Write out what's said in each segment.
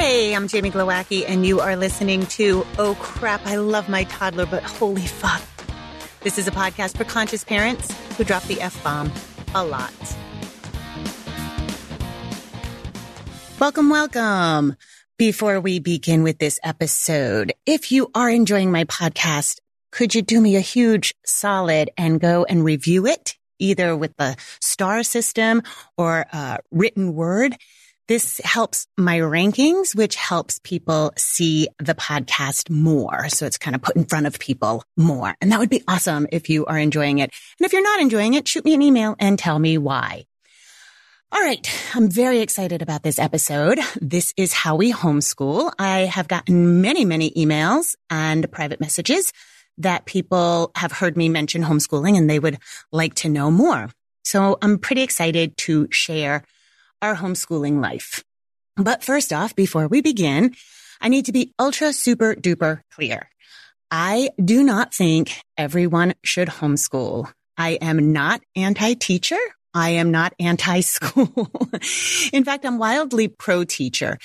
Hey, I'm Jamie Glowacki, and you are listening to Oh Crap, I Love My Toddler, but Holy Fuck. This is a podcast for conscious parents who drop the F bomb a lot. Welcome, welcome. Before we begin with this episode, if you are enjoying my podcast, could you do me a huge solid and go and review it either with the star system or a written word? This helps my rankings, which helps people see the podcast more. So it's kind of put in front of people more. And that would be awesome if you are enjoying it. And if you're not enjoying it, shoot me an email and tell me why. All right. I'm very excited about this episode. This is how we homeschool. I have gotten many, many emails and private messages that people have heard me mention homeschooling and they would like to know more. So I'm pretty excited to share our homeschooling life. But first off, before we begin, I need to be ultra super duper clear. I do not think everyone should homeschool. I am not anti-teacher. I am not anti-school. In fact, I'm wildly pro-teacher.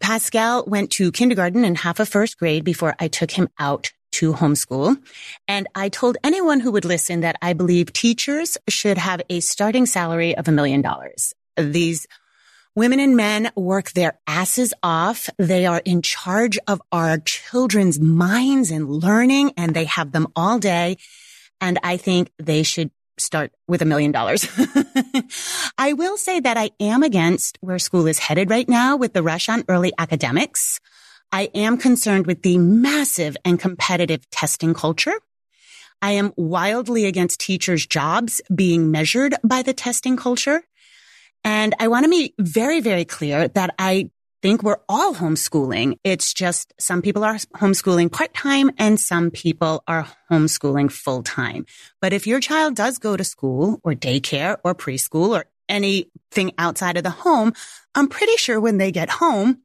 Pascal went to kindergarten and half of first grade before I took him out to homeschool. And I told anyone who would listen that I believe teachers should have a starting salary of a million dollars. These women and men work their asses off. They are in charge of our children's minds and learning and they have them all day. And I think they should start with a million dollars. I will say that I am against where school is headed right now with the rush on early academics. I am concerned with the massive and competitive testing culture. I am wildly against teachers' jobs being measured by the testing culture. And I want to be very, very clear that I think we're all homeschooling. It's just some people are homeschooling part time and some people are homeschooling full time. But if your child does go to school or daycare or preschool or anything outside of the home, I'm pretty sure when they get home,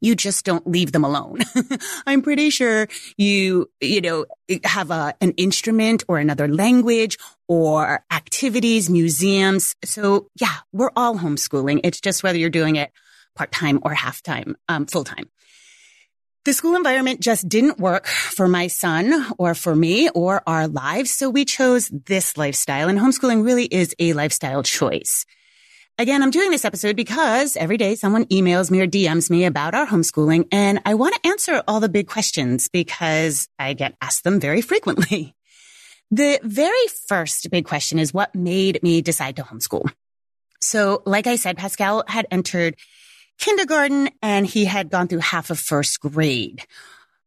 you just don't leave them alone. I'm pretty sure you, you know, have a, an instrument or another language or activities, museums. So yeah, we're all homeschooling. It's just whether you're doing it part time or half time, um, full time. The school environment just didn't work for my son or for me or our lives. So we chose this lifestyle and homeschooling really is a lifestyle choice. Again, I'm doing this episode because every day someone emails me or DMs me about our homeschooling and I want to answer all the big questions because I get asked them very frequently. The very first big question is what made me decide to homeschool? So, like I said, Pascal had entered kindergarten and he had gone through half of first grade.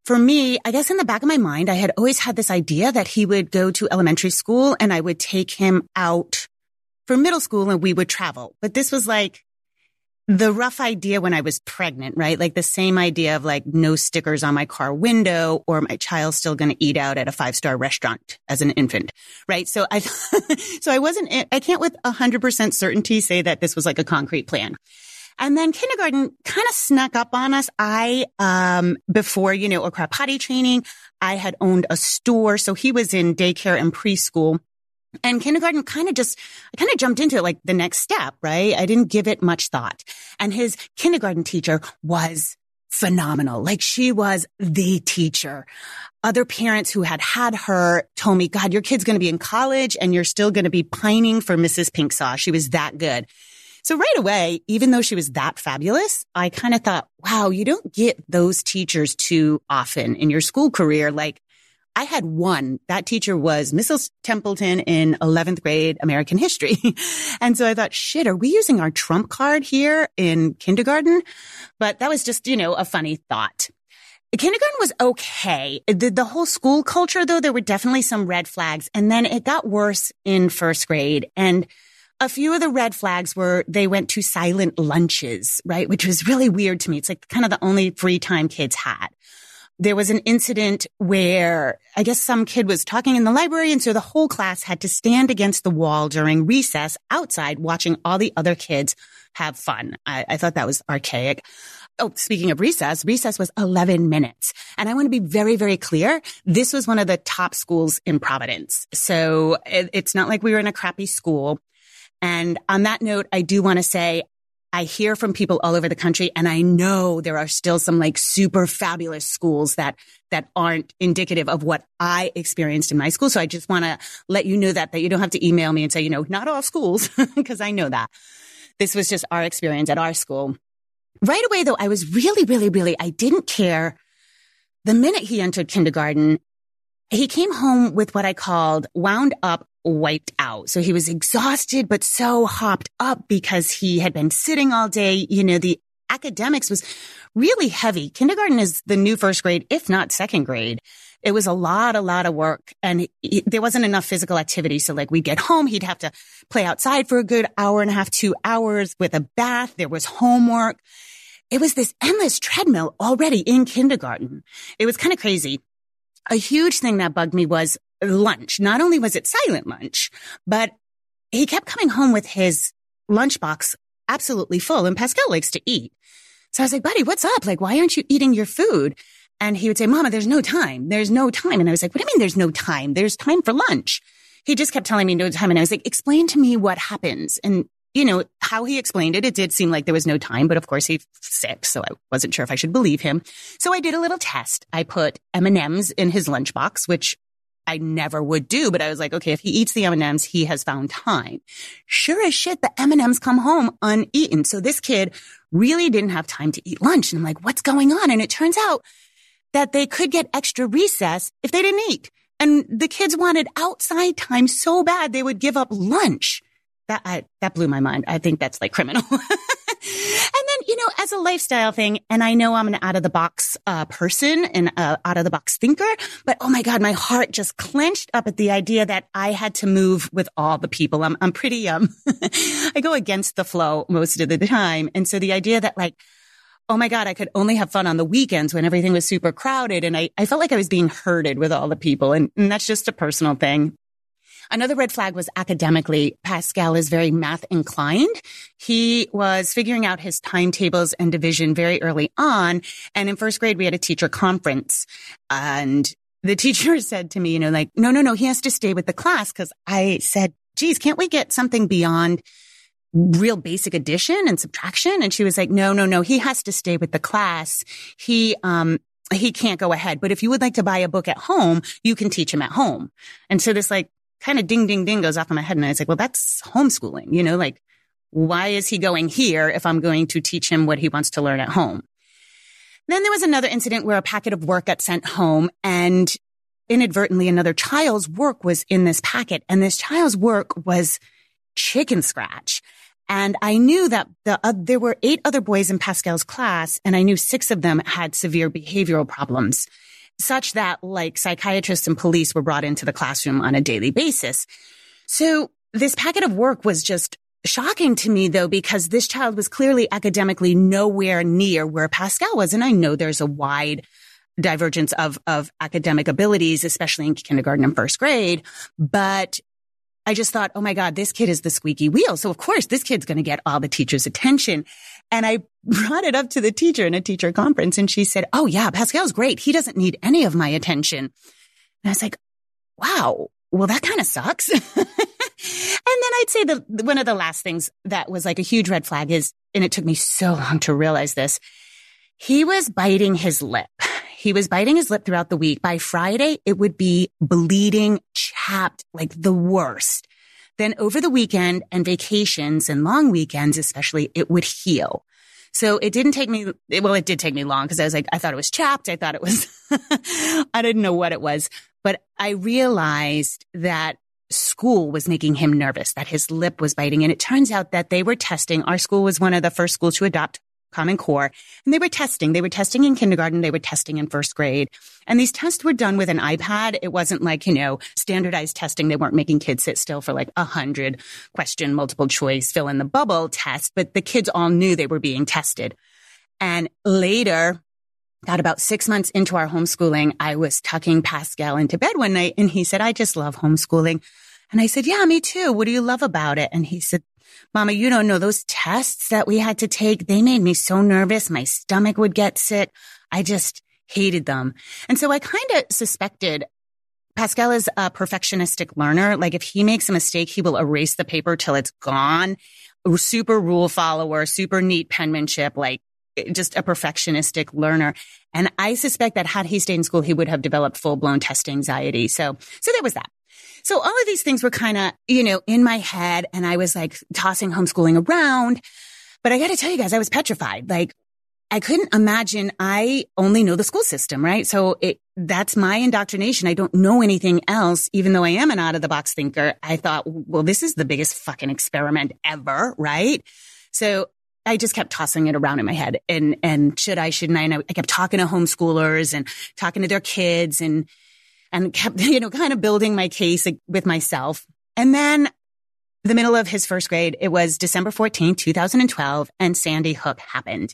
For me, I guess in the back of my mind, I had always had this idea that he would go to elementary school and I would take him out for middle school and we would travel. But this was like the rough idea when I was pregnant, right? Like the same idea of like no stickers on my car window or my child's still going to eat out at a five star restaurant as an infant, right? So I, so I wasn't, I can't with a hundred percent certainty say that this was like a concrete plan. And then kindergarten kind of snuck up on us. I, um, before, you know, Okra potty training, I had owned a store. So he was in daycare and preschool. And kindergarten kind of just, I kind of jumped into it like the next step, right? I didn't give it much thought. And his kindergarten teacher was phenomenal. Like she was the teacher. Other parents who had had her told me, God, your kid's going to be in college and you're still going to be pining for Mrs. Pinksaw. She was that good. So right away, even though she was that fabulous, I kind of thought, wow, you don't get those teachers too often in your school career. Like I had one. That teacher was Mrs. Templeton in 11th grade American history. and so I thought, shit, are we using our trump card here in kindergarten? But that was just, you know, a funny thought. Kindergarten was okay. The, the whole school culture, though, there were definitely some red flags. And then it got worse in first grade. And a few of the red flags were they went to silent lunches, right? Which was really weird to me. It's like kind of the only free time kids had there was an incident where I guess some kid was talking in the library. And so the whole class had to stand against the wall during recess outside watching all the other kids have fun. I, I thought that was archaic. Oh, speaking of recess, recess was 11 minutes. And I want to be very, very clear. This was one of the top schools in Providence. So it, it's not like we were in a crappy school. And on that note, I do want to say I hear from people all over the country and I know there are still some like super fabulous schools that, that aren't indicative of what I experienced in my school. So I just want to let you know that, that you don't have to email me and say, you know, not all schools, because I know that this was just our experience at our school. Right away, though, I was really, really, really, I didn't care. The minute he entered kindergarten, he came home with what I called wound up wiped out. So he was exhausted, but so hopped up because he had been sitting all day. You know, the academics was really heavy. Kindergarten is the new first grade, if not second grade. It was a lot, a lot of work and he, there wasn't enough physical activity. So like we'd get home, he'd have to play outside for a good hour and a half, two hours with a bath. There was homework. It was this endless treadmill already in kindergarten. It was kind of crazy. A huge thing that bugged me was lunch. Not only was it silent lunch, but he kept coming home with his lunchbox absolutely full and Pascal likes to eat. So I was like, buddy, what's up? Like, why aren't you eating your food? And he would say, mama, there's no time. There's no time. And I was like, what do you mean there's no time? There's time for lunch. He just kept telling me no time. And I was like, explain to me what happens. And you know, how he explained it, it did seem like there was no time, but of course he's sick. So I wasn't sure if I should believe him. So I did a little test. I put M&Ms in his lunchbox, which I never would do, but I was like, okay, if he eats the M&Ms, he has found time. Sure as shit, the M&Ms come home uneaten. So this kid really didn't have time to eat lunch. And I'm like, what's going on? And it turns out that they could get extra recess if they didn't eat. And the kids wanted outside time so bad they would give up lunch. That I, that blew my mind. I think that's like criminal. You know, as a lifestyle thing, and I know I'm an out of the box uh, person and uh, out of the box thinker, but oh my God, my heart just clenched up at the idea that I had to move with all the people. I'm, I'm pretty, um, I go against the flow most of the time. And so the idea that like, oh my God, I could only have fun on the weekends when everything was super crowded. And I, I felt like I was being herded with all the people. And, and that's just a personal thing. Another red flag was academically. Pascal is very math inclined. He was figuring out his timetables and division very early on. And in first grade, we had a teacher conference and the teacher said to me, you know, like, no, no, no, he has to stay with the class. Cause I said, geez, can't we get something beyond real basic addition and subtraction? And she was like, no, no, no, he has to stay with the class. He, um, he can't go ahead. But if you would like to buy a book at home, you can teach him at home. And so this like kind of ding, ding, ding goes off in my head. And I was like, well, that's homeschooling, you know, like why is he going here if I'm going to teach him what he wants to learn at home? Then there was another incident where a packet of work got sent home and inadvertently another child's work was in this packet and this child's work was chicken scratch. And I knew that the, uh, there were eight other boys in Pascal's class and I knew six of them had severe behavioral problems such that like psychiatrists and police were brought into the classroom on a daily basis. So this packet of work was just shocking to me though, because this child was clearly academically nowhere near where Pascal was. And I know there's a wide divergence of, of academic abilities, especially in kindergarten and first grade. But I just thought, oh my God, this kid is the squeaky wheel. So of course this kid's going to get all the teacher's attention. And I brought it up to the teacher in a teacher conference and she said, Oh yeah, Pascal's great. He doesn't need any of my attention. And I was like, wow, well, that kind of sucks. and then I'd say the, one of the last things that was like a huge red flag is, and it took me so long to realize this. He was biting his lip. He was biting his lip throughout the week. By Friday, it would be bleeding, chapped, like the worst. Then over the weekend and vacations and long weekends, especially, it would heal. So it didn't take me, well, it did take me long because I was like, I thought it was chapped. I thought it was, I didn't know what it was, but I realized that school was making him nervous, that his lip was biting. And it turns out that they were testing. Our school was one of the first schools to adopt Common Core. And they were testing. They were testing in kindergarten. They were testing in first grade. And these tests were done with an iPad. It wasn't like, you know, standardized testing. They weren't making kids sit still for like a hundred question, multiple choice, fill in the bubble test, but the kids all knew they were being tested. And later, got about six months into our homeschooling, I was tucking Pascal into bed one night and he said, I just love homeschooling. And I said, yeah, me too. What do you love about it? And he said, Mama, you don't know those tests that we had to take. They made me so nervous. My stomach would get sick. I just hated them. And so I kind of suspected Pascal is a perfectionistic learner. Like if he makes a mistake, he will erase the paper till it's gone. super rule follower, super neat penmanship, like eh, just a perfectionistic learner. And I suspect that had he stayed in school, he would have developed full blown test anxiety. So, so there was that. So all of these things were kind of, you know, in my head and I was like tossing homeschooling around. But I got to tell you guys, I was petrified. Like I couldn't imagine I only know the school system, right? So it, that's my indoctrination. I don't know anything else, even though I am an out of the box thinker. I thought, well, this is the biggest fucking experiment ever, right? So I just kept tossing it around in my head and, and should I, shouldn't I? And I, I kept talking to homeschoolers and talking to their kids and, and kept, you know, kind of building my case with myself. And then the middle of his first grade, it was December 14th, 2012, and Sandy Hook happened.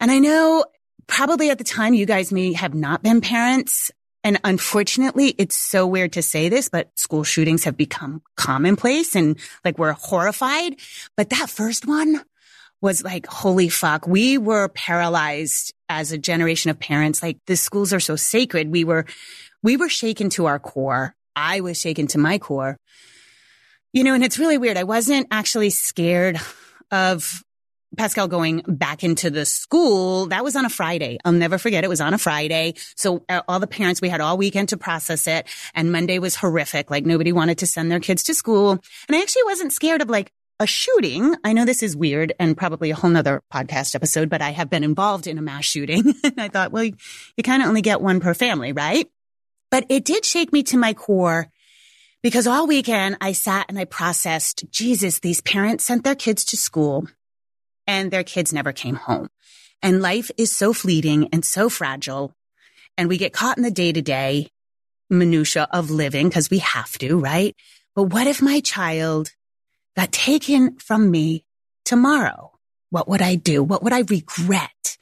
And I know probably at the time you guys may have not been parents. And unfortunately, it's so weird to say this, but school shootings have become commonplace and like we're horrified. But that first one was like, holy fuck. We were paralyzed as a generation of parents. Like the schools are so sacred. We were, we were shaken to our core. I was shaken to my core. You know, and it's really weird. I wasn't actually scared of Pascal going back into the school. That was on a Friday. I'll never forget. It was on a Friday. So uh, all the parents, we had all weekend to process it. And Monday was horrific. Like nobody wanted to send their kids to school. And I actually wasn't scared of like a shooting. I know this is weird and probably a whole nother podcast episode, but I have been involved in a mass shooting. and I thought, well, you, you kind of only get one per family, right? But it did shake me to my core because all weekend I sat and I processed, Jesus, these parents sent their kids to school and their kids never came home. And life is so fleeting and so fragile. And we get caught in the day to day minutia of living because we have to, right? But what if my child got taken from me tomorrow? What would I do? What would I regret?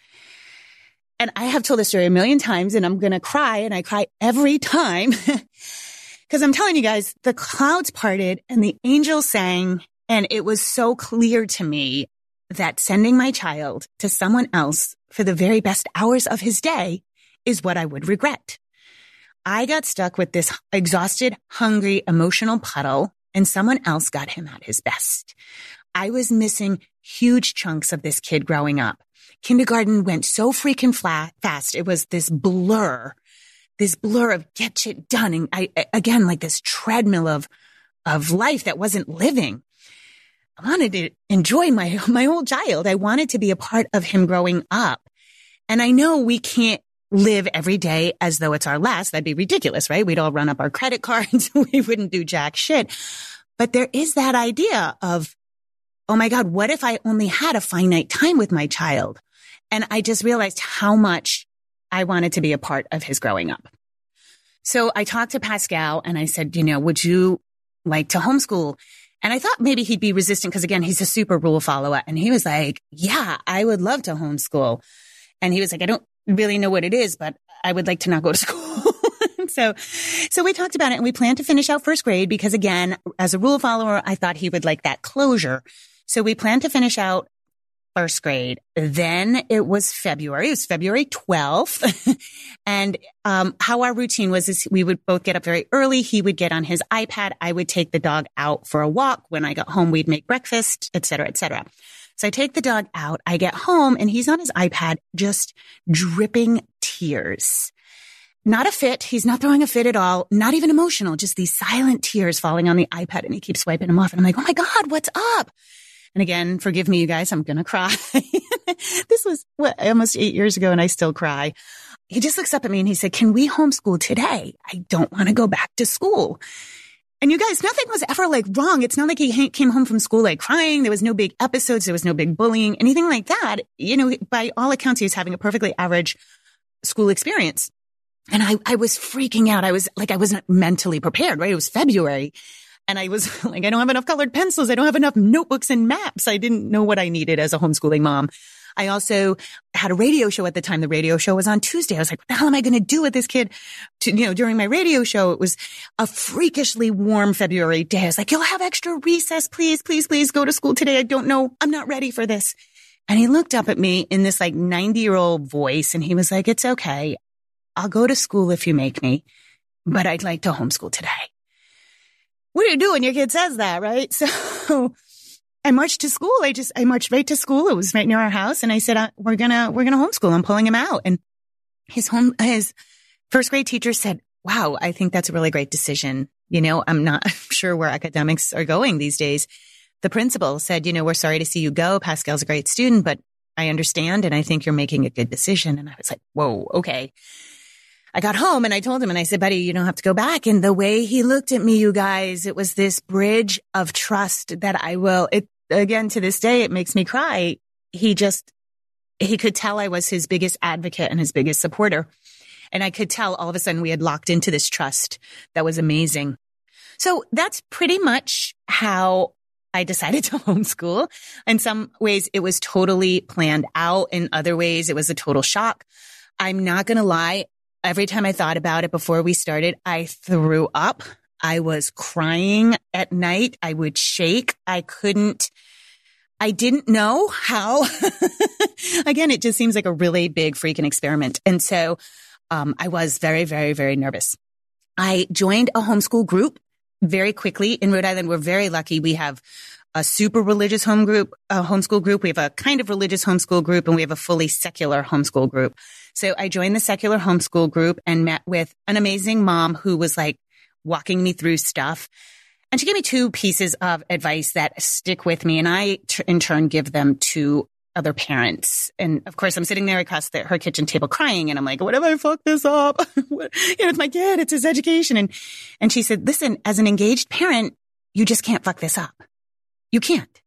And I have told this story a million times and I'm going to cry and I cry every time because I'm telling you guys, the clouds parted and the angels sang and it was so clear to me that sending my child to someone else for the very best hours of his day is what I would regret. I got stuck with this exhausted, hungry, emotional puddle and someone else got him at his best. I was missing huge chunks of this kid growing up. Kindergarten went so freaking flat, fast. It was this blur, this blur of get shit done. And I, again, like this treadmill of, of life that wasn't living. I wanted to enjoy my, my old child. I wanted to be a part of him growing up. And I know we can't live every day as though it's our last. That'd be ridiculous, right? We'd all run up our credit cards. we wouldn't do jack shit. But there is that idea of, oh my God, what if I only had a finite time with my child? And I just realized how much I wanted to be a part of his growing up. So I talked to Pascal and I said, you know, would you like to homeschool? And I thought maybe he'd be resistant because again, he's a super rule follower. And he was like, yeah, I would love to homeschool. And he was like, I don't really know what it is, but I would like to not go to school. so, so we talked about it and we planned to finish out first grade because again, as a rule follower, I thought he would like that closure. So we planned to finish out first grade. Then it was February. It was February 12th. and, um, how our routine was is we would both get up very early. He would get on his iPad. I would take the dog out for a walk. When I got home, we'd make breakfast, et cetera, et cetera. So I take the dog out. I get home and he's on his iPad, just dripping tears. Not a fit. He's not throwing a fit at all. Not even emotional. Just these silent tears falling on the iPad and he keeps wiping them off. And I'm like, Oh my God, what's up? And again, forgive me, you guys. I'm going to cry. this was what, almost eight years ago and I still cry. He just looks up at me and he said, can we homeschool today? I don't want to go back to school. And you guys, nothing was ever like wrong. It's not like he came home from school like crying. There was no big episodes. There was no big bullying, anything like that. You know, by all accounts, he was having a perfectly average school experience. And I, I was freaking out. I was like, I wasn't mentally prepared, right? It was February. And I was like, I don't have enough colored pencils. I don't have enough notebooks and maps. I didn't know what I needed as a homeschooling mom. I also had a radio show at the time. The radio show was on Tuesday. I was like, what the hell am I going to do with this kid? To, you know, during my radio show, it was a freakishly warm February day. I was like, you'll have extra recess. Please, please, please go to school today. I don't know. I'm not ready for this. And he looked up at me in this like 90 year old voice and he was like, it's okay. I'll go to school if you make me, but I'd like to homeschool today. What do you do when your kid says that? Right. So I marched to school. I just, I marched right to school. It was right near our house. And I said, uh, we're gonna, we're gonna homeschool. I'm pulling him out. And his home, his first grade teacher said, wow, I think that's a really great decision. You know, I'm not sure where academics are going these days. The principal said, you know, we're sorry to see you go. Pascal's a great student, but I understand. And I think you're making a good decision. And I was like, whoa, okay. I got home and I told him and I said, buddy, you don't have to go back. And the way he looked at me, you guys, it was this bridge of trust that I will, it again to this day, it makes me cry. He just, he could tell I was his biggest advocate and his biggest supporter. And I could tell all of a sudden we had locked into this trust that was amazing. So that's pretty much how I decided to homeschool. In some ways, it was totally planned out. In other ways, it was a total shock. I'm not going to lie every time I thought about it before we started, I threw up. I was crying at night. I would shake. I couldn't, I didn't know how. Again, it just seems like a really big freaking experiment. And so, um, I was very, very, very nervous. I joined a homeschool group very quickly in Rhode Island. We're very lucky. We have a super religious home group, a homeschool group. We have a kind of religious homeschool group and we have a fully secular homeschool group. So I joined the secular homeschool group and met with an amazing mom who was like walking me through stuff. And she gave me two pieces of advice that stick with me. And I in turn give them to other parents. And of course, I'm sitting there across the, her kitchen table crying. And I'm like, what if I fuck this up? you know, it's my kid. It's his education. And, and she said, listen, as an engaged parent, you just can't fuck this up. You can't.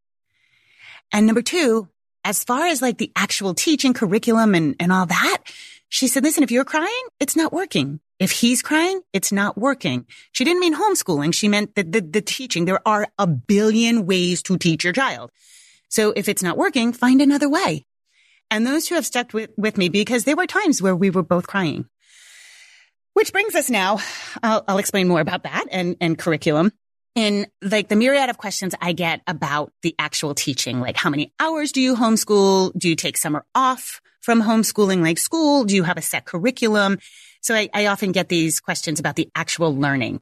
And number two, as far as like the actual teaching curriculum and, and all that, she said, listen, if you're crying, it's not working. If he's crying, it's not working. She didn't mean homeschooling. She meant the, the, the teaching. There are a billion ways to teach your child. So if it's not working, find another way. And those two have stuck with, with me because there were times where we were both crying. Which brings us now, I'll, I'll explain more about that and, and curriculum in like the myriad of questions I get about the actual teaching, like how many hours do you homeschool? Do you take summer off from homeschooling like school? Do you have a set curriculum? So I, I often get these questions about the actual learning.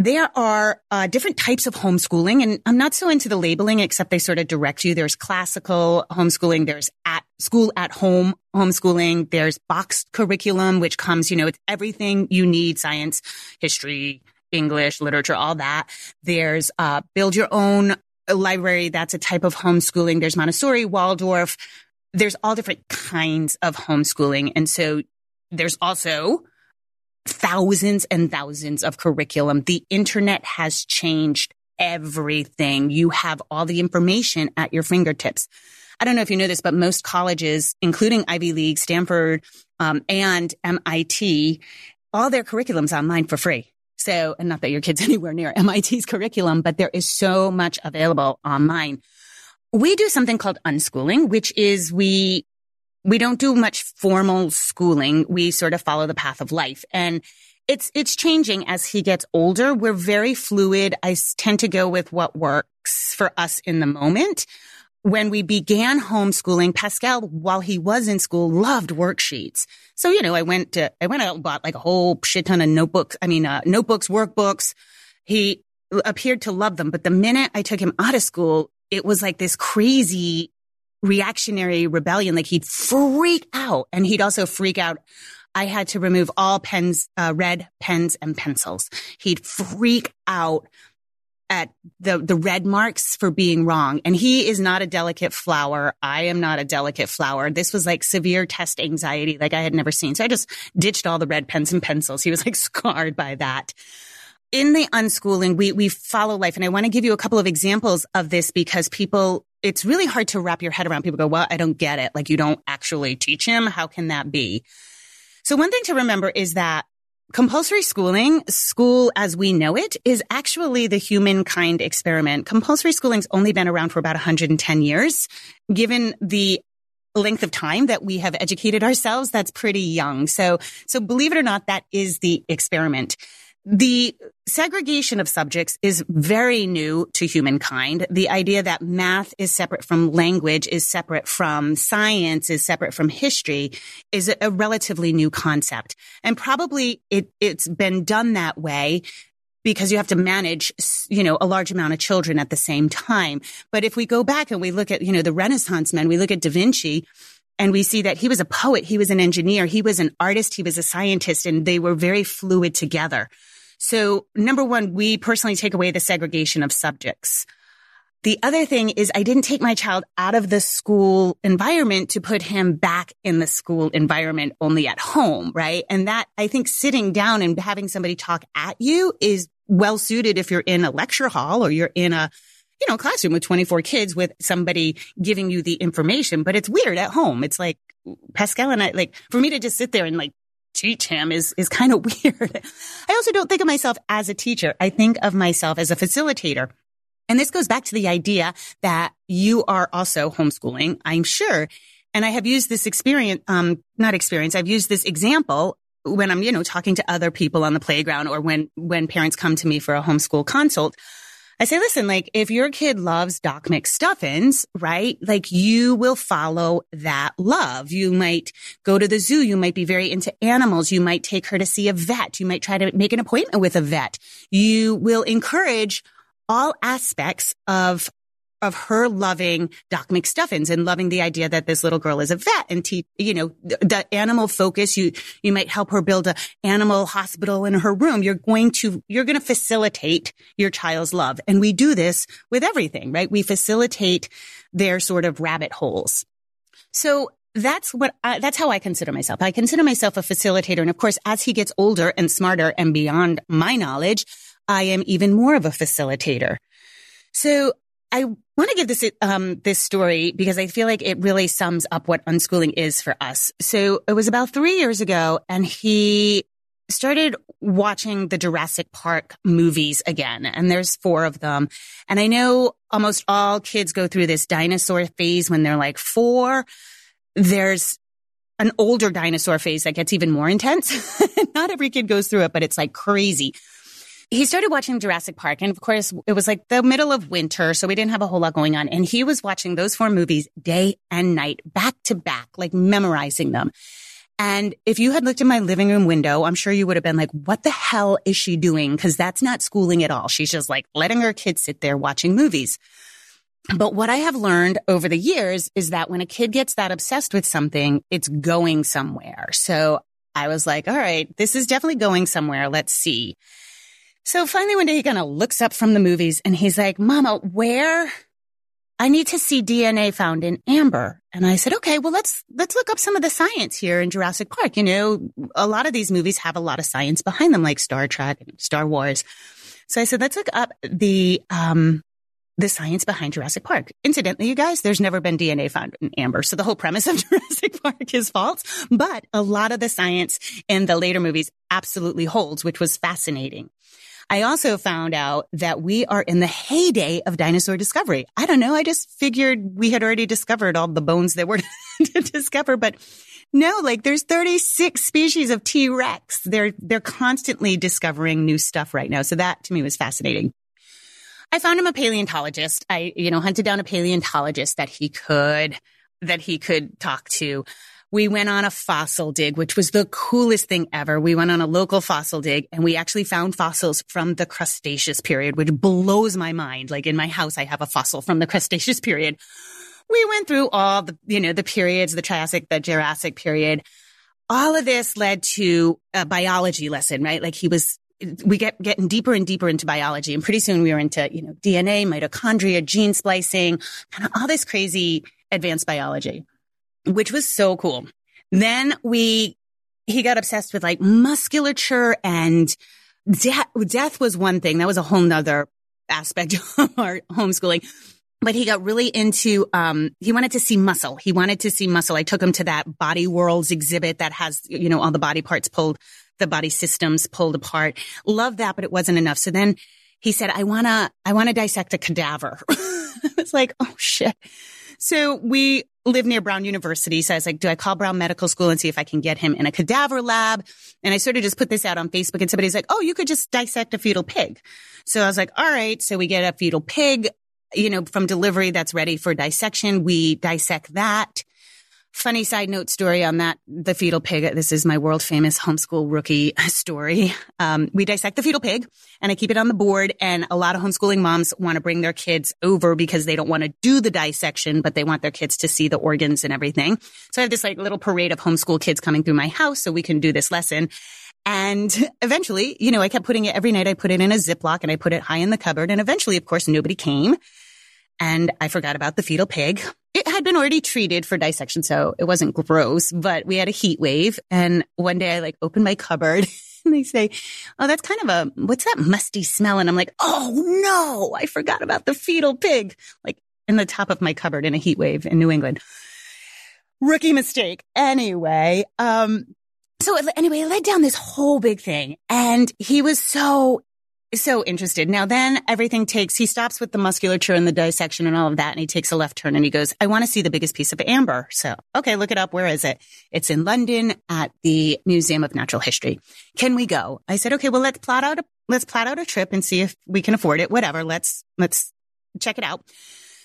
There are uh, different types of homeschooling, and I'm not so into the labeling, except they sort of direct you. There's classical homeschooling. There's at school at home homeschooling. There's boxed curriculum, which comes, you know, with everything you need, science, history, English, literature, all that. There's uh, build your own library. That's a type of homeschooling. There's Montessori, Waldorf. There's all different kinds of homeschooling. And so there's also thousands and thousands of curriculum. The internet has changed everything. You have all the information at your fingertips. I don't know if you know this, but most colleges, including Ivy League, Stanford, um, and MIT, all their curriculums online for free. So, and not that your kid's anywhere near MIT's curriculum, but there is so much available online. We do something called unschooling, which is we, we don't do much formal schooling. We sort of follow the path of life and it's, it's changing as he gets older. We're very fluid. I tend to go with what works for us in the moment when we began homeschooling, Pascal, while he was in school, loved worksheets. So, you know, I went to, I went out and bought like a whole shit ton of notebooks. I mean, uh, notebooks, workbooks. He appeared to love them. But the minute I took him out of school, it was like this crazy reactionary rebellion. Like he'd freak out and he'd also freak out. I had to remove all pens, uh, red pens and pencils. He'd freak out at the, the red marks for being wrong. And he is not a delicate flower. I am not a delicate flower. This was like severe test anxiety like I had never seen. So I just ditched all the red pens and pencils. He was like scarred by that. In the unschooling, we, we follow life. And I want to give you a couple of examples of this because people, it's really hard to wrap your head around. People go, well, I don't get it. Like you don't actually teach him. How can that be? So one thing to remember is that Compulsory schooling, school as we know it, is actually the humankind experiment. Compulsory schooling's only been around for about 110 years. Given the length of time that we have educated ourselves, that's pretty young. So, so believe it or not, that is the experiment. The segregation of subjects is very new to humankind. The idea that math is separate from language, is separate from science, is separate from history is a relatively new concept. And probably it, it's been done that way because you have to manage, you know, a large amount of children at the same time. But if we go back and we look at, you know, the Renaissance men, we look at Da Vinci and we see that he was a poet, he was an engineer, he was an artist, he was a scientist, and they were very fluid together. So number one, we personally take away the segregation of subjects. The other thing is I didn't take my child out of the school environment to put him back in the school environment only at home, right? And that I think sitting down and having somebody talk at you is well suited if you're in a lecture hall or you're in a you know, classroom with 24 kids with somebody giving you the information, but it's weird at home. It's like Pascal and I, like for me to just sit there and like teach him is, is kind of weird. I also don't think of myself as a teacher. I think of myself as a facilitator. And this goes back to the idea that you are also homeschooling, I'm sure. And I have used this experience, um, not experience, I've used this example when I'm, you know, talking to other people on the playground or when, when parents come to me for a homeschool consult. I say, listen, like if your kid loves Doc McStuffins, right? Like you will follow that love. You might go to the zoo. You might be very into animals. You might take her to see a vet. You might try to make an appointment with a vet. You will encourage all aspects of of her loving Doc McStuffins and loving the idea that this little girl is a vet and te- you know, the animal focus. You, you might help her build a animal hospital in her room. You're going to, you're going to facilitate your child's love. And we do this with everything, right? We facilitate their sort of rabbit holes. So that's what I, that's how I consider myself. I consider myself a facilitator. And of course, as he gets older and smarter and beyond my knowledge, I am even more of a facilitator. So I want to give this um, this story because I feel like it really sums up what unschooling is for us. So it was about three years ago, and he started watching the Jurassic Park movies again, and there's four of them. And I know almost all kids go through this dinosaur phase when they're like four. There's an older dinosaur phase that gets even more intense. Not every kid goes through it, but it's like crazy he started watching Jurassic Park. And of course, it was like the middle of winter. So we didn't have a whole lot going on. And he was watching those four movies day and night, back to back, like memorizing them. And if you had looked in my living room window, I'm sure you would have been like, what the hell is she doing? Cause that's not schooling at all. She's just like letting her kids sit there watching movies. But what I have learned over the years is that when a kid gets that obsessed with something, it's going somewhere. So I was like, all right, this is definitely going somewhere. Let's see. So finally one day he kind of looks up from the movies and he's like, Mama, where? I need to see DNA found in amber. And I said, okay, well, let's, let's look up some of the science here in Jurassic Park. You know, a lot of these movies have a lot of science behind them, like Star Trek and Star Wars. So I said, let's look up the, um, the science behind Jurassic Park. Incidentally, you guys, there's never been DNA found in amber. So the whole premise of Jurassic Park is false, but a lot of the science in the later movies absolutely holds, which was fascinating. I also found out that we are in the heyday of dinosaur discovery. I don't know. I just figured we had already discovered all the bones that were to discover, but no, like there's 36 species of T-Rex. They're, they're constantly discovering new stuff right now. So that to me was fascinating. I found him a paleontologist. I, you know, hunted down a paleontologist that he could, that he could talk to we went on a fossil dig, which was the coolest thing ever. We went on a local fossil dig and we actually found fossils from the Cretaceous period, which blows my mind. Like in my house, I have a fossil from the Cretaceous period. We went through all the, you know, the periods, the Triassic, the Jurassic period. All of this led to a biology lesson, right? Like he was we get getting deeper and deeper into biology and pretty soon we were into you know dna mitochondria gene splicing kind of all this crazy advanced biology which was so cool. Then we, he got obsessed with like musculature and death. Death was one thing. That was a whole nother aspect of our homeschooling. But he got really into, um, he wanted to see muscle. He wanted to see muscle. I took him to that body worlds exhibit that has, you know, all the body parts pulled, the body systems pulled apart. Love that, but it wasn't enough. So then he said, I want to, I want to dissect a cadaver. it's like, oh shit. So we live near Brown University. So I was like, do I call Brown Medical School and see if I can get him in a cadaver lab? And I sort of just put this out on Facebook and somebody's like, oh, you could just dissect a fetal pig. So I was like, all right. So we get a fetal pig, you know, from delivery that's ready for dissection. We dissect that. Funny side note story on that, the fetal pig. This is my world famous homeschool rookie story. Um, we dissect the fetal pig and I keep it on the board and a lot of homeschooling moms want to bring their kids over because they don't want to do the dissection, but they want their kids to see the organs and everything. So I have this like little parade of homeschool kids coming through my house so we can do this lesson. And eventually, you know, I kept putting it every night. I put it in a Ziploc and I put it high in the cupboard. And eventually, of course, nobody came and I forgot about the fetal pig. It had been already treated for dissection, so it wasn't gross, but we had a heat wave. And one day I like opened my cupboard and they say, Oh, that's kind of a, what's that musty smell? And I'm like, Oh no, I forgot about the fetal pig, like in the top of my cupboard in a heat wave in New England. Rookie mistake. Anyway, um, so anyway, it led down this whole big thing and he was so so interested. Now then everything takes, he stops with the musculature and the dissection and all of that. And he takes a left turn and he goes, I want to see the biggest piece of amber. So, okay, look it up. Where is it? It's in London at the Museum of Natural History. Can we go? I said, okay, well, let's plot out a, let's plot out a trip and see if we can afford it. Whatever. Let's, let's check it out.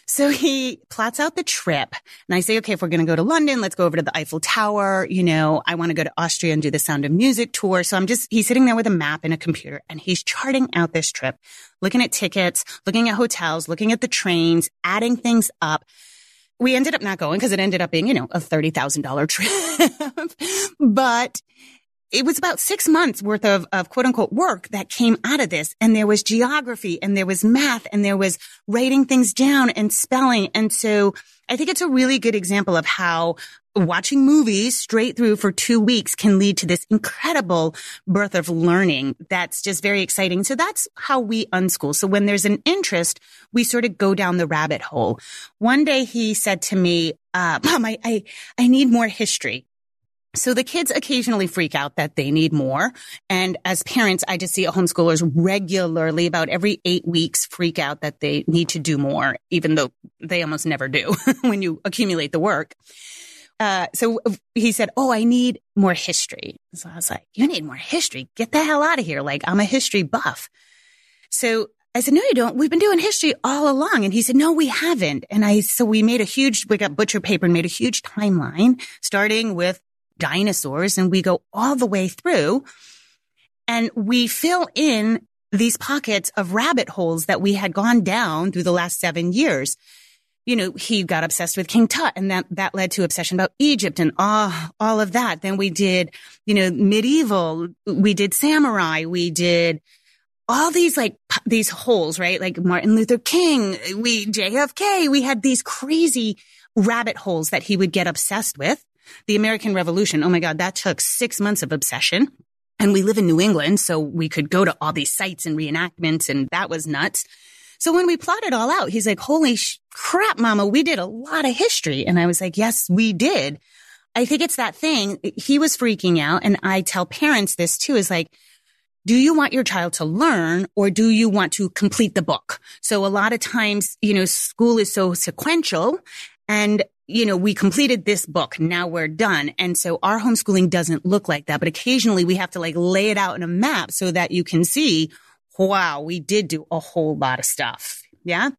So he plots out the trip and I say, okay, if we're going to go to London, let's go over to the Eiffel Tower. You know, I want to go to Austria and do the Sound of Music tour. So I'm just, he's sitting there with a map and a computer and he's charting out this trip, looking at tickets, looking at hotels, looking at the trains, adding things up. We ended up not going because it ended up being, you know, a $30,000 trip. but it was about six months worth of, of quote unquote work that came out of this. And there was geography and there was math and there was writing things down and spelling. And so I think it's a really good example of how watching movies straight through for two weeks can lead to this incredible birth of learning. That's just very exciting. So that's how we unschool. So when there's an interest, we sort of go down the rabbit hole. One day he said to me, uh, mom, I, I, I need more history. So the kids occasionally freak out that they need more. And as parents, I just see homeschoolers regularly about every eight weeks freak out that they need to do more, even though they almost never do when you accumulate the work. Uh, so he said, Oh, I need more history. So I was like, you need more history. Get the hell out of here. Like I'm a history buff. So I said, no, you don't. We've been doing history all along. And he said, no, we haven't. And I, so we made a huge, we got butcher paper and made a huge timeline starting with dinosaurs and we go all the way through and we fill in these pockets of rabbit holes that we had gone down through the last seven years. You know, he got obsessed with King Tut and that, that led to obsession about Egypt and all, all of that. Then we did, you know, medieval, we did samurai, we did all these like, these holes, right? Like Martin Luther King, we, JFK, we had these crazy rabbit holes that he would get obsessed with. The American Revolution. Oh my God, that took six months of obsession. And we live in New England, so we could go to all these sites and reenactments, and that was nuts. So when we plotted all out, he's like, holy sh- crap, mama, we did a lot of history. And I was like, yes, we did. I think it's that thing. He was freaking out. And I tell parents this too is like, do you want your child to learn or do you want to complete the book? So a lot of times, you know, school is so sequential and you know, we completed this book. Now we're done. And so our homeschooling doesn't look like that, but occasionally we have to like lay it out in a map so that you can see, wow, we did do a whole lot of stuff. Yeah.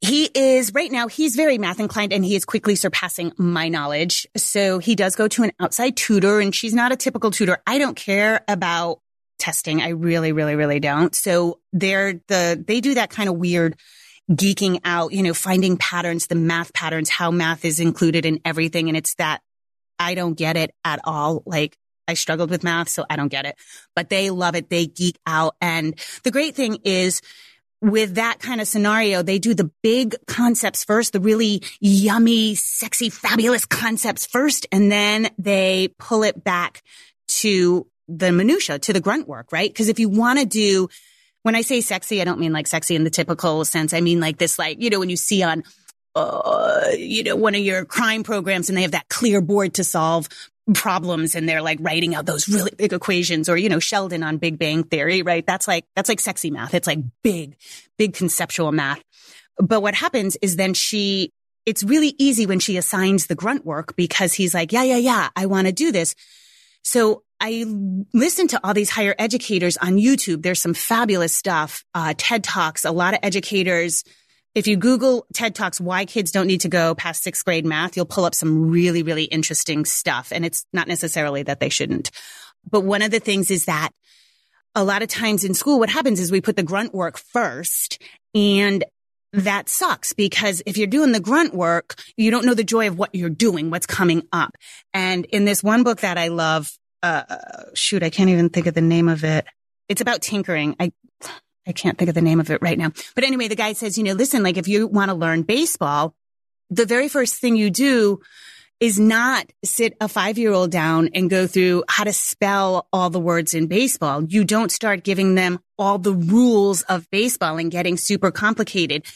He is right now, he's very math inclined and he is quickly surpassing my knowledge. So he does go to an outside tutor and she's not a typical tutor. I don't care about testing. I really, really, really don't. So they're the, they do that kind of weird geeking out, you know, finding patterns, the math patterns, how math is included in everything. And it's that I don't get it at all. Like I struggled with math, so I don't get it, but they love it. They geek out. And the great thing is, with that kind of scenario, they do the big concepts first, the really yummy, sexy, fabulous concepts first, and then they pull it back to the minutia, to the grunt work, right? Because if you want to do when I say sexy, I don't mean like sexy in the typical sense. I mean like this, like, you know, when you see on, uh, you know, one of your crime programs and they have that clear board to solve problems and they're like writing out those really big equations or, you know, Sheldon on Big Bang Theory, right? That's like, that's like sexy math. It's like big, big conceptual math. But what happens is then she, it's really easy when she assigns the grunt work because he's like, yeah, yeah, yeah, I want to do this. So I listen to all these higher educators on YouTube. There's some fabulous stuff, uh, TED Talks, a lot of educators if you Google TED Talks, why kids don't need to go past sixth grade math, you'll pull up some really, really interesting stuff. And it's not necessarily that they shouldn't. But one of the things is that a lot of times in school, what happens is we put the grunt work first and that sucks because if you're doing the grunt work, you don't know the joy of what you're doing, what's coming up. And in this one book that I love, uh, shoot, I can't even think of the name of it. It's about tinkering. I, I can't think of the name of it right now. But anyway, the guy says, you know, listen, like if you want to learn baseball, the very first thing you do is not sit a five year old down and go through how to spell all the words in baseball. You don't start giving them all the rules of baseball and getting super complicated.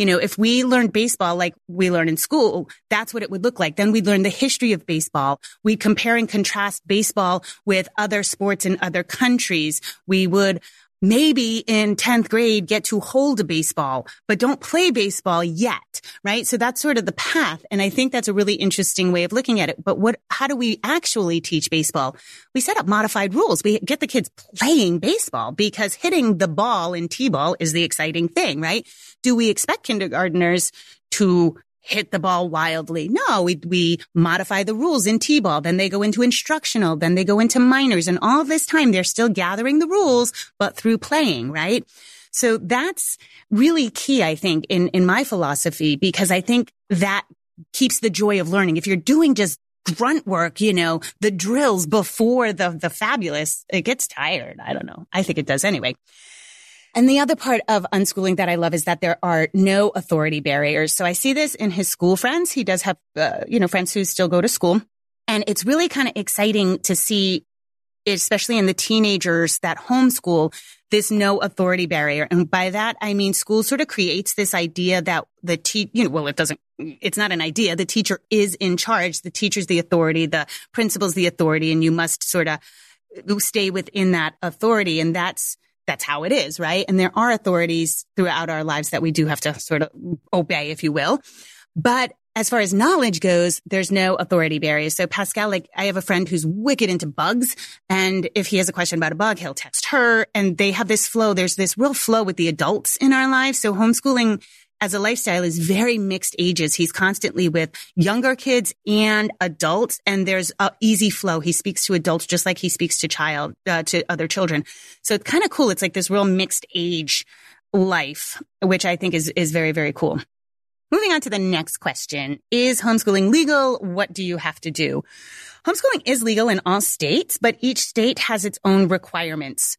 You know, if we learned baseball like we learn in school, that's what it would look like. Then we'd learn the history of baseball. We'd compare and contrast baseball with other sports in other countries. We would maybe in 10th grade get to hold a baseball, but don't play baseball yet, right? So that's sort of the path. And I think that's a really interesting way of looking at it. But what, how do we actually teach baseball? We set up modified rules. We get the kids playing baseball because hitting the ball in T-ball is the exciting thing, right? Do we expect kindergarteners to hit the ball wildly. No, we, we modify the rules in T-ball. Then they go into instructional. Then they go into minors. And all this time they're still gathering the rules, but through playing, right? So that's really key, I think, in, in my philosophy, because I think that keeps the joy of learning. If you're doing just grunt work, you know, the drills before the, the fabulous, it gets tired. I don't know. I think it does anyway. And the other part of unschooling that I love is that there are no authority barriers. So I see this in his school friends. He does have, uh, you know, friends who still go to school. And it's really kind of exciting to see, especially in the teenagers that homeschool, this no authority barrier. And by that, I mean school sort of creates this idea that the te- you know, well, it doesn't, it's not an idea. The teacher is in charge. The teacher's the authority. The principal's the authority. And you must sort of stay within that authority. And that's, that's how it is, right? And there are authorities throughout our lives that we do have to sort of obey, if you will. But as far as knowledge goes, there's no authority barriers. So Pascal, like I have a friend who's wicked into bugs. And if he has a question about a bug, he'll text her and they have this flow. There's this real flow with the adults in our lives. So homeschooling as a lifestyle is very mixed ages. He's constantly with younger kids and adults and there's a easy flow. He speaks to adults just like he speaks to child, uh, to other children. So it's kind of cool. It's like this real mixed age life, which I think is, is very, very cool. Moving on to the next question. Is homeschooling legal? What do you have to do? Homeschooling is legal in all states, but each state has its own requirements.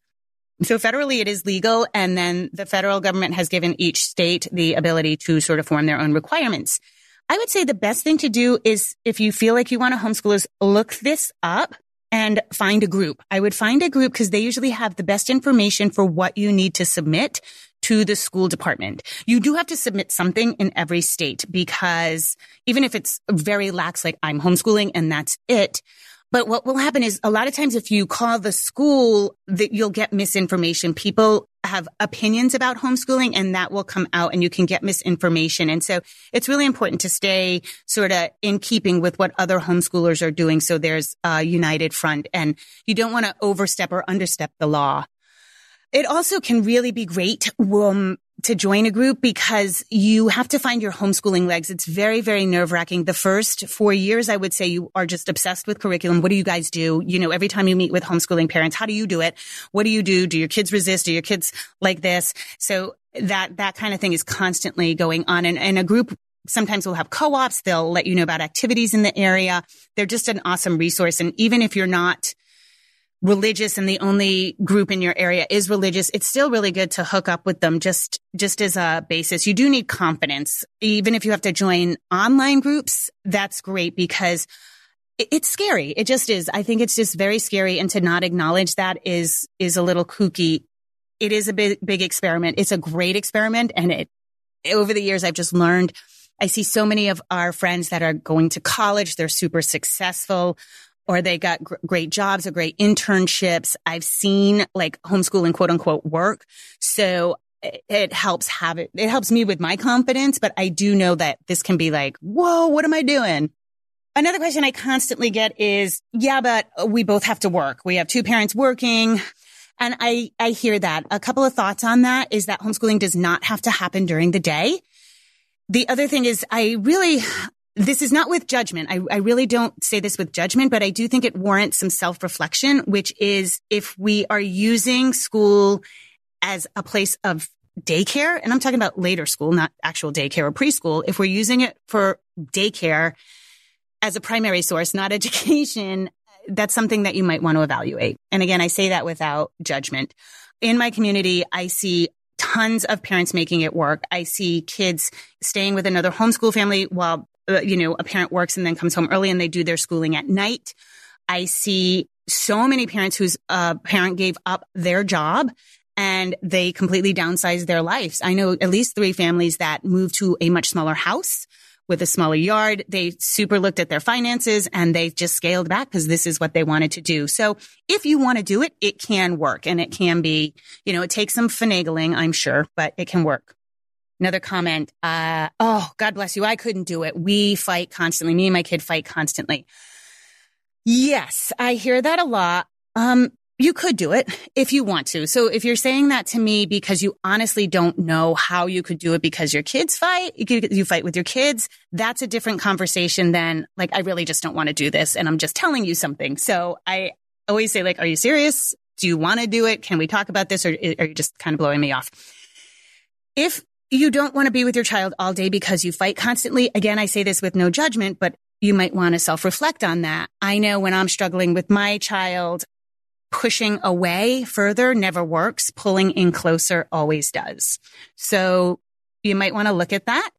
So federally, it is legal. And then the federal government has given each state the ability to sort of form their own requirements. I would say the best thing to do is if you feel like you want to homeschool is look this up and find a group. I would find a group because they usually have the best information for what you need to submit to the school department. You do have to submit something in every state because even if it's very lax, like I'm homeschooling and that's it, but what will happen is a lot of times if you call the school that you'll get misinformation. People have opinions about homeschooling and that will come out and you can get misinformation. And so it's really important to stay sort of in keeping with what other homeschoolers are doing. So there's a united front and you don't want to overstep or understep the law. It also can really be great um, to join a group because you have to find your homeschooling legs. It's very, very nerve wracking. The first four years, I would say you are just obsessed with curriculum. What do you guys do? You know, every time you meet with homeschooling parents, how do you do it? What do you do? Do your kids resist? Do your kids like this? So that, that kind of thing is constantly going on. And, and a group sometimes we'll have co-ops. They'll let you know about activities in the area. They're just an awesome resource. And even if you're not religious and the only group in your area is religious, it's still really good to hook up with them just, just as a basis. You do need confidence. Even if you have to join online groups, that's great because it's scary. It just is. I think it's just very scary. And to not acknowledge that is, is a little kooky. It is a big, big experiment. It's a great experiment. And it, over the years, I've just learned I see so many of our friends that are going to college. They're super successful or they got gr- great jobs or great internships. I've seen like homeschooling quote unquote work. So it, it helps have it. It helps me with my confidence, but I do know that this can be like, whoa, what am I doing? Another question I constantly get is, yeah, but uh, we both have to work. We have two parents working. And I, I hear that. A couple of thoughts on that is that homeschooling does not have to happen during the day. The other thing is I really, this is not with judgment. I, I really don't say this with judgment, but I do think it warrants some self reflection, which is if we are using school as a place of daycare, and I'm talking about later school, not actual daycare or preschool, if we're using it for daycare as a primary source, not education, that's something that you might want to evaluate. And again, I say that without judgment. In my community, I see tons of parents making it work. I see kids staying with another homeschool family while, you know, a parent works and then comes home early and they do their schooling at night. I see so many parents whose uh, parent gave up their job and they completely downsized their lives. I know at least three families that moved to a much smaller house with a smaller yard. They super looked at their finances and they just scaled back because this is what they wanted to do. So if you want to do it, it can work and it can be, you know, it takes some finagling, I'm sure, but it can work. Another comment. Uh, oh, God bless you. I couldn't do it. We fight constantly. Me and my kid fight constantly. Yes, I hear that a lot. Um, you could do it if you want to. So if you're saying that to me because you honestly don't know how you could do it because your kids fight, you fight with your kids, that's a different conversation than like, I really just don't want to do this and I'm just telling you something. So I always say like, are you serious? Do you want to do it? Can we talk about this or are you just kind of blowing me off? If you don't want to be with your child all day because you fight constantly, again, I say this with no judgment, but you might want to self reflect on that. I know when I'm struggling with my child, pushing away further never works. Pulling in closer always does. So you might want to look at that.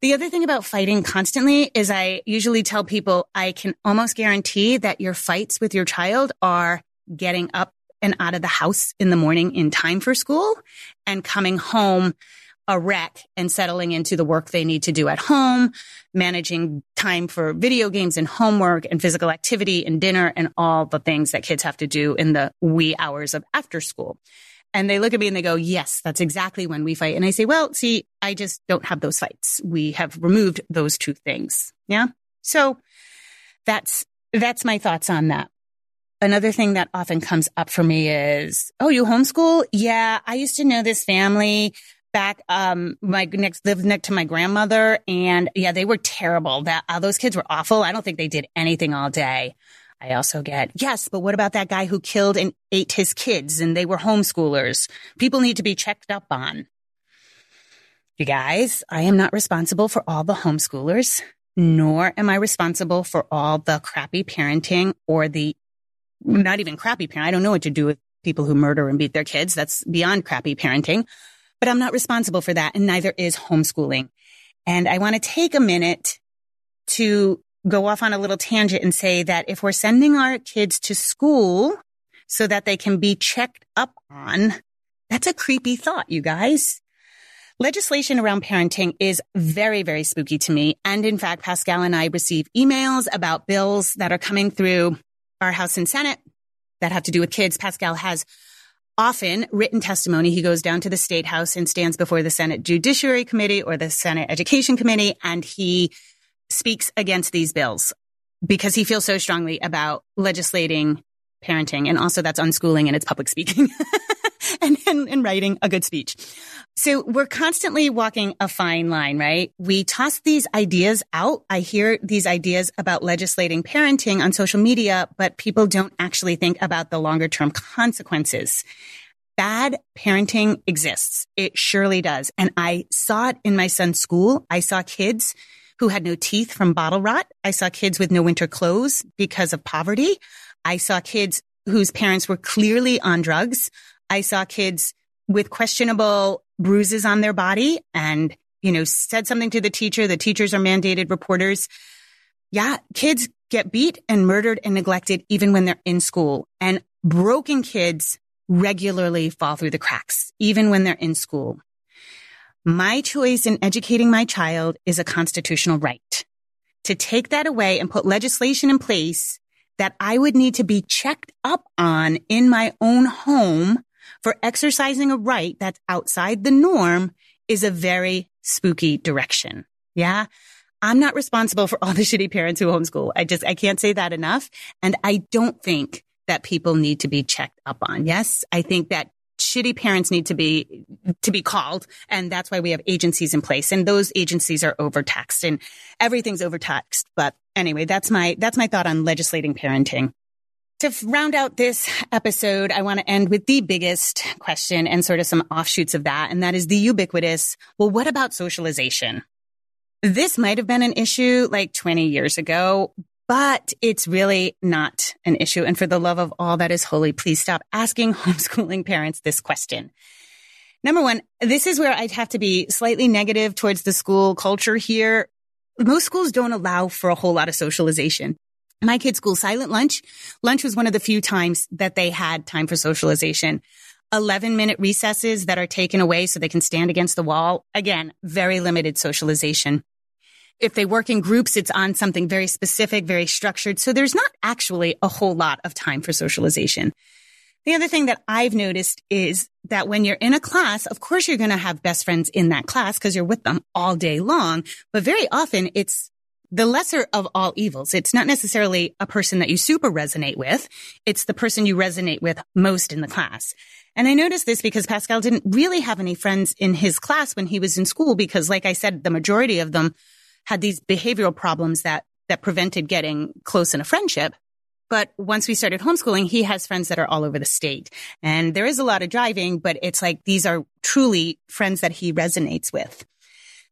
The other thing about fighting constantly is I usually tell people I can almost guarantee that your fights with your child are getting up and out of the house in the morning in time for school and coming home a wreck and settling into the work they need to do at home, managing time for video games and homework and physical activity and dinner and all the things that kids have to do in the wee hours of after school. And they look at me and they go, yes, that's exactly when we fight. And I say, well, see, I just don't have those fights. We have removed those two things. Yeah. So that's, that's my thoughts on that. Another thing that often comes up for me is, oh, you homeschool? Yeah. I used to know this family back um my next lived next to my grandmother and yeah they were terrible. That uh, those kids were awful. I don't think they did anything all day. I also get yes but what about that guy who killed and ate his kids and they were homeschoolers? People need to be checked up on. You guys i am not responsible for all the homeschoolers nor am i responsible for all the crappy parenting or the not even crappy parent i don't know what to do with people who murder and beat their kids. That's beyond crappy parenting but I'm not responsible for that. And neither is homeschooling. And I want to take a minute to go off on a little tangent and say that if we're sending our kids to school so that they can be checked up on, that's a creepy thought, you guys. Legislation around parenting is very, very spooky to me. And in fact, Pascal and I receive emails about bills that are coming through our House and Senate that have to do with kids. Pascal has often written testimony. He goes down to the state house and stands before the Senate Judiciary Committee or the Senate Education Committee, and he speaks against these bills because he feels so strongly about legislating parenting. And also that's unschooling and it's public speaking and, and, and writing a good speech. So we're constantly walking a fine line, right? We toss these ideas out. I hear these ideas about legislating parenting on social media, but people don't actually think about the longer term consequences. Bad parenting exists. It surely does. And I saw it in my son's school. I saw kids who had no teeth from bottle rot. I saw kids with no winter clothes because of poverty. I saw kids whose parents were clearly on drugs. I saw kids with questionable bruises on their body and, you know, said something to the teacher. The teachers are mandated reporters. Yeah, kids get beat and murdered and neglected even when they're in school. And broken kids regularly fall through the cracks, even when they're in school. My choice in educating my child is a constitutional right. To take that away and put legislation in place that I would need to be checked up on in my own home for exercising a right that's outside the norm is a very spooky direction. Yeah. I'm not responsible for all the shitty parents who homeschool. I just, I can't say that enough. And I don't think that people need to be checked up on. Yes. I think that shitty parents need to be to be called and that's why we have agencies in place and those agencies are overtaxed and everything's overtaxed but anyway that's my that's my thought on legislating parenting to round out this episode, I want to end with the biggest question and sort of some offshoots of that. And that is the ubiquitous, well, what about socialization? This might have been an issue like 20 years ago, but it's really not an issue. And for the love of all that is holy, please stop asking homeschooling parents this question. Number one, this is where I'd have to be slightly negative towards the school culture here. Most schools don't allow for a whole lot of socialization my kids' school silent lunch. Lunch was one of the few times that they had time for socialization. 11 minute recesses that are taken away so they can stand against the wall. Again, very limited socialization. If they work in groups, it's on something very specific, very structured. So there's not actually a whole lot of time for socialization. The other thing that I've noticed is that when you're in a class, of course, you're going to have best friends in that class because you're with them all day long. But very often it's the lesser of all evils. It's not necessarily a person that you super resonate with. It's the person you resonate with most in the class. And I noticed this because Pascal didn't really have any friends in his class when he was in school because, like I said, the majority of them had these behavioral problems that, that prevented getting close in a friendship. But once we started homeschooling, he has friends that are all over the state. And there is a lot of driving, but it's like these are truly friends that he resonates with.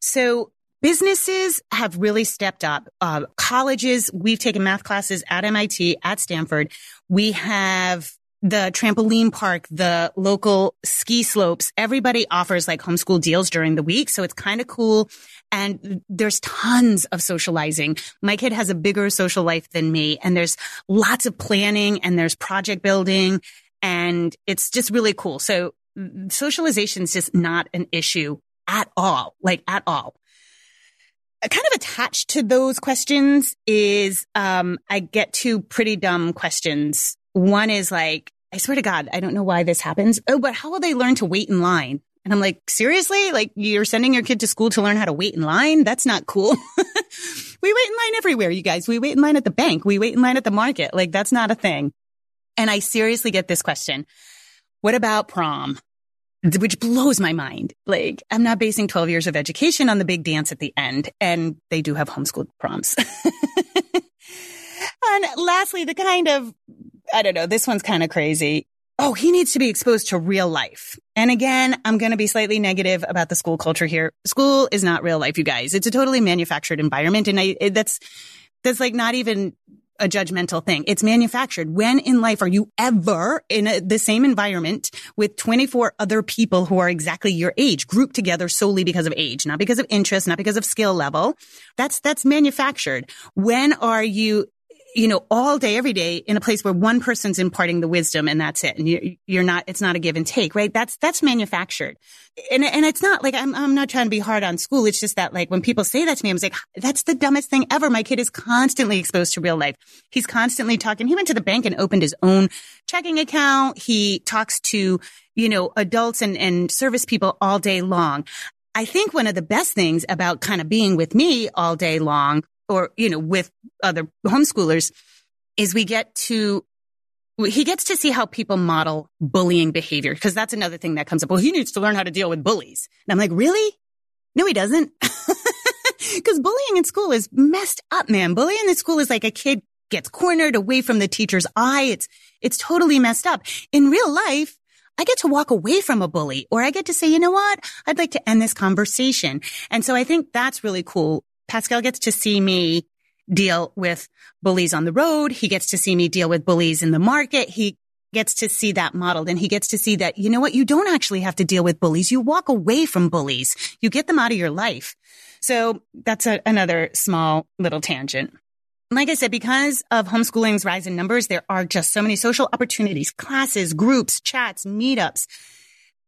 So Businesses have really stepped up. Uh, colleges, we've taken math classes at MIT, at Stanford. We have the trampoline park, the local ski slopes. Everybody offers like homeschool deals during the week. So it's kind of cool. And there's tons of socializing. My kid has a bigger social life than me and there's lots of planning and there's project building and it's just really cool. So socialization is just not an issue at all, like at all kind of attached to those questions is um, I get two pretty dumb questions. One is like, I swear to God, I don't know why this happens. Oh, but how will they learn to wait in line? And I'm like, seriously? Like you're sending your kid to school to learn how to wait in line? That's not cool. we wait in line everywhere, you guys. We wait in line at the bank. We wait in line at the market. Like that's not a thing. And I seriously get this question. What about prom? Which blows my mind. Like, I'm not basing 12 years of education on the big dance at the end. And they do have homeschooled proms. and lastly, the kind of, I don't know, this one's kind of crazy. Oh, he needs to be exposed to real life. And again, I'm going to be slightly negative about the school culture here. School is not real life, you guys. It's a totally manufactured environment. And I, that's, that's like not even a judgmental thing. It's manufactured. When in life are you ever in a, the same environment with 24 other people who are exactly your age, grouped together solely because of age, not because of interest, not because of skill level? That's, that's manufactured. When are you you know, all day, every day in a place where one person's imparting the wisdom and that's it. And you, you're not, it's not a give and take, right? That's, that's manufactured. And, and it's not like I'm, I'm not trying to be hard on school. It's just that like when people say that to me, I'm like, that's the dumbest thing ever. My kid is constantly exposed to real life. He's constantly talking. He went to the bank and opened his own checking account. He talks to, you know, adults and, and service people all day long. I think one of the best things about kind of being with me all day long or, you know, with other homeschoolers is we get to, he gets to see how people model bullying behavior because that's another thing that comes up. Well, he needs to learn how to deal with bullies. And I'm like, really? No, he doesn't. Because bullying in school is messed up, man. Bullying in school is like a kid gets cornered away from the teacher's eye. It's, it's totally messed up. In real life, I get to walk away from a bully or I get to say, you know what? I'd like to end this conversation. And so I think that's really cool Pascal gets to see me deal with bullies on the road. He gets to see me deal with bullies in the market. He gets to see that modeled and he gets to see that, you know what? You don't actually have to deal with bullies. You walk away from bullies. You get them out of your life. So that's a, another small little tangent. Like I said, because of homeschooling's rise in numbers, there are just so many social opportunities, classes, groups, chats, meetups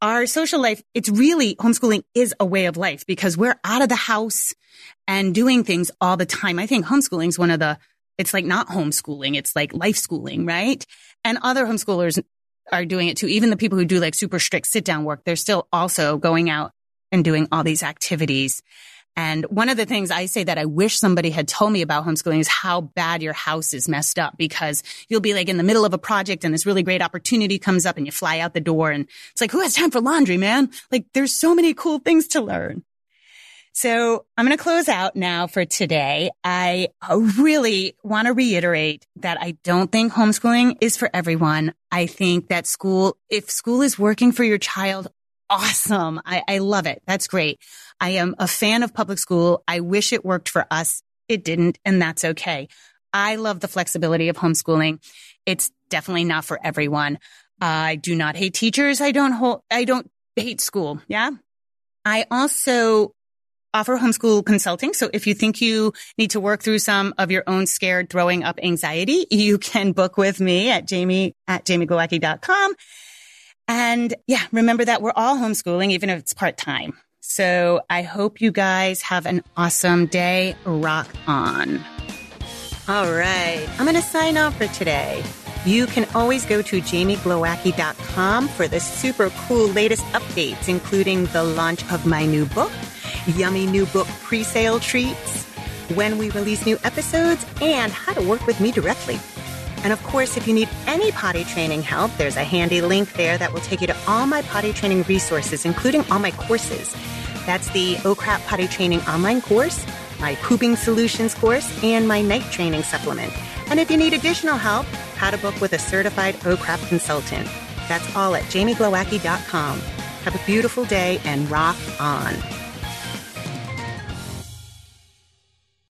our social life, it's really homeschooling is a way of life because we're out of the house and doing things all the time. I think homeschooling is one of the, it's like not homeschooling. It's like life schooling, right? And other homeschoolers are doing it too. Even the people who do like super strict sit down work, they're still also going out and doing all these activities. And one of the things I say that I wish somebody had told me about homeschooling is how bad your house is messed up because you'll be like in the middle of a project and this really great opportunity comes up and you fly out the door and it's like, who has time for laundry, man? Like there's so many cool things to learn. So I'm going to close out now for today. I uh, really want to reiterate that I don't think homeschooling is for everyone. I think that school, if school is working for your child, awesome. I, I love it. That's great. I am a fan of public school. I wish it worked for us. It didn't, and that's okay. I love the flexibility of homeschooling. It's definitely not for everyone. I do not hate teachers. I don't hold, I don't hate school. Yeah. I also offer homeschool consulting. So if you think you need to work through some of your own scared throwing up anxiety, you can book with me at jamie at jamieglowacki.com. And yeah, remember that we're all homeschooling, even if it's part time. So I hope you guys have an awesome day. Rock on. All right. I'm going to sign off for today. You can always go to jamieglowacki.com for the super cool latest updates, including the launch of my new book, yummy new book pre-sale treats, when we release new episodes, and how to work with me directly. And of course, if you need any potty training help, there's a handy link there that will take you to all my potty training resources, including all my courses. That's the OCRAP Potty Training online course, my Pooping Solutions course, and my night training supplement. And if you need additional help, how to book with a certified OCRAP consultant. That's all at jamieglowacki.com. Have a beautiful day and rock on.